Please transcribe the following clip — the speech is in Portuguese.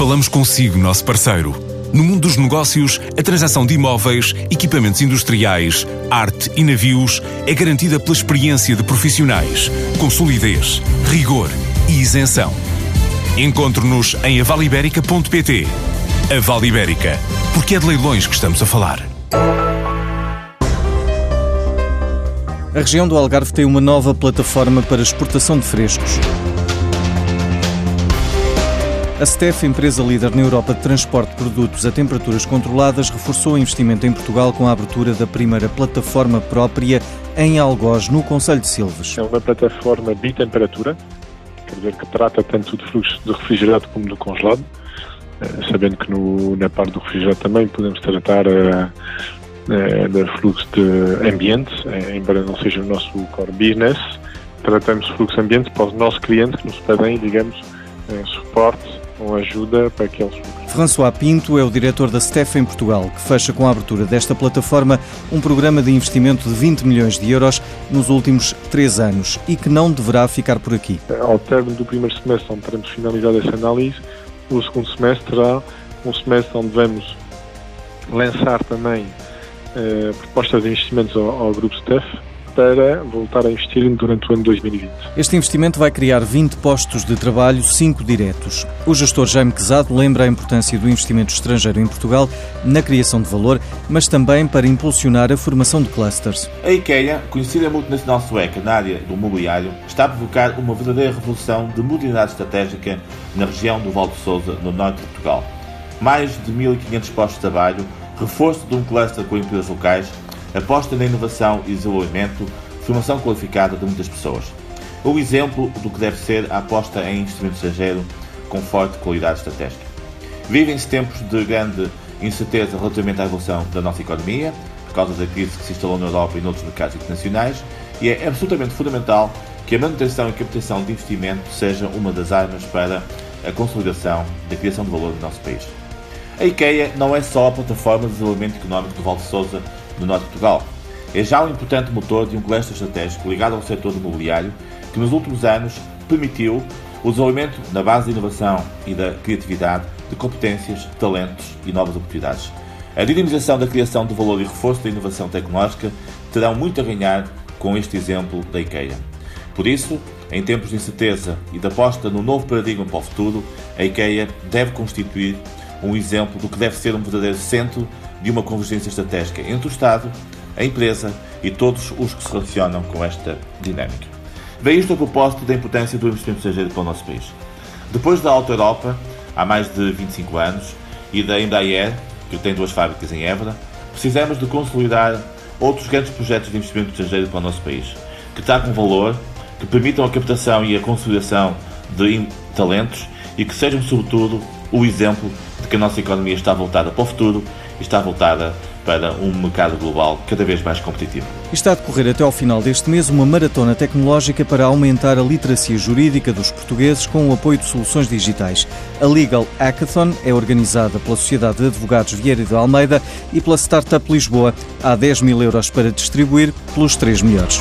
Falamos consigo, nosso parceiro. No mundo dos negócios, a transação de imóveis, equipamentos industriais, arte e navios é garantida pela experiência de profissionais, com solidez, rigor e isenção. Encontre-nos em avaliberica.pt. A Vale Ibérica, porque é de leilões que estamos a falar. A região do Algarve tem uma nova plataforma para exportação de frescos. A STEF, empresa líder na Europa de transporte de produtos a temperaturas controladas, reforçou o investimento em Portugal com a abertura da primeira plataforma própria em Algoz, no Conselho de Silves. É uma plataforma bitemperatura, quer dizer que trata tanto de fluxo de refrigerado como do congelado, eh, sabendo que no, na parte do refrigerado também podemos tratar uh, uh, de fluxo de ambiente, embora não seja o nosso core business, tratamos de fluxo ambiente para os nossos clientes que nos pedem, digamos, suporte com ajuda para aqueles François Pinto é o diretor da STEF em Portugal, que fecha com a abertura desta plataforma um programa de investimento de 20 milhões de euros nos últimos três anos e que não deverá ficar por aqui. Ao término do primeiro semestre, onde teremos finalizado essa análise, o segundo semestre será um semestre onde vamos lançar também eh, propostas de investimentos ao, ao Grupo STEF para voltar a investir durante o ano 2020. Este investimento vai criar 20 postos de trabalho, 5 diretos. O gestor Jaime Quezado lembra a importância do investimento estrangeiro em Portugal na criação de valor, mas também para impulsionar a formação de clusters. A IKEA, conhecida multinacional sueca na área do mobiliário, está a provocar uma verdadeira revolução de modernidade estratégica na região do Val de Sousa, no norte de Portugal. Mais de 1.500 postos de trabalho, reforço de um cluster com empresas locais aposta na inovação e desenvolvimento, formação qualificada de muitas pessoas. O exemplo do que deve ser a aposta em investimento estrangeiro com forte qualidade estratégica. Vivem-se tempos de grande incerteza relativamente à evolução da nossa economia, por causa da crise que se instalou na Europa e noutros mercados internacionais, e é absolutamente fundamental que a manutenção e captação de investimento seja uma das armas para a consolidação da criação de valor no nosso país. A IKEA não é só a plataforma de desenvolvimento económico do Val de Sousa no norte de Portugal. É já um importante motor de um cluster estratégico ligado ao setor imobiliário que nos últimos anos permitiu o desenvolvimento na base de inovação e da criatividade de competências, talentos e novas oportunidades. A dinamização da criação de valor e reforço da inovação tecnológica terão muito a ganhar com este exemplo da IKEA. Por isso, em tempos de incerteza e de aposta no novo paradigma para o futuro, a IKEA deve constituir um exemplo do que deve ser um verdadeiro centro de uma convergência estratégica entre o Estado, a empresa e todos os que se relacionam com esta dinâmica. Veio isto a propósito da importância do investimento estrangeiro para o nosso país. Depois da Alta Europa, há mais de 25 anos, e da Embraer, que tem duas fábricas em Évora, precisamos de consolidar outros grandes projetos de investimento estrangeiro para o nosso país, que tragam valor, que permitam a captação e a consolidação de talentos e que sejam, sobretudo, o exemplo de que a nossa economia está voltada para o futuro está voltada para um mercado global cada vez mais competitivo. Está a decorrer até ao final deste mês uma maratona tecnológica para aumentar a literacia jurídica dos portugueses com o apoio de soluções digitais. A Legal Hackathon é organizada pela Sociedade de Advogados Vieira de Almeida e pela Startup Lisboa. Há 10 mil euros para distribuir pelos três melhores.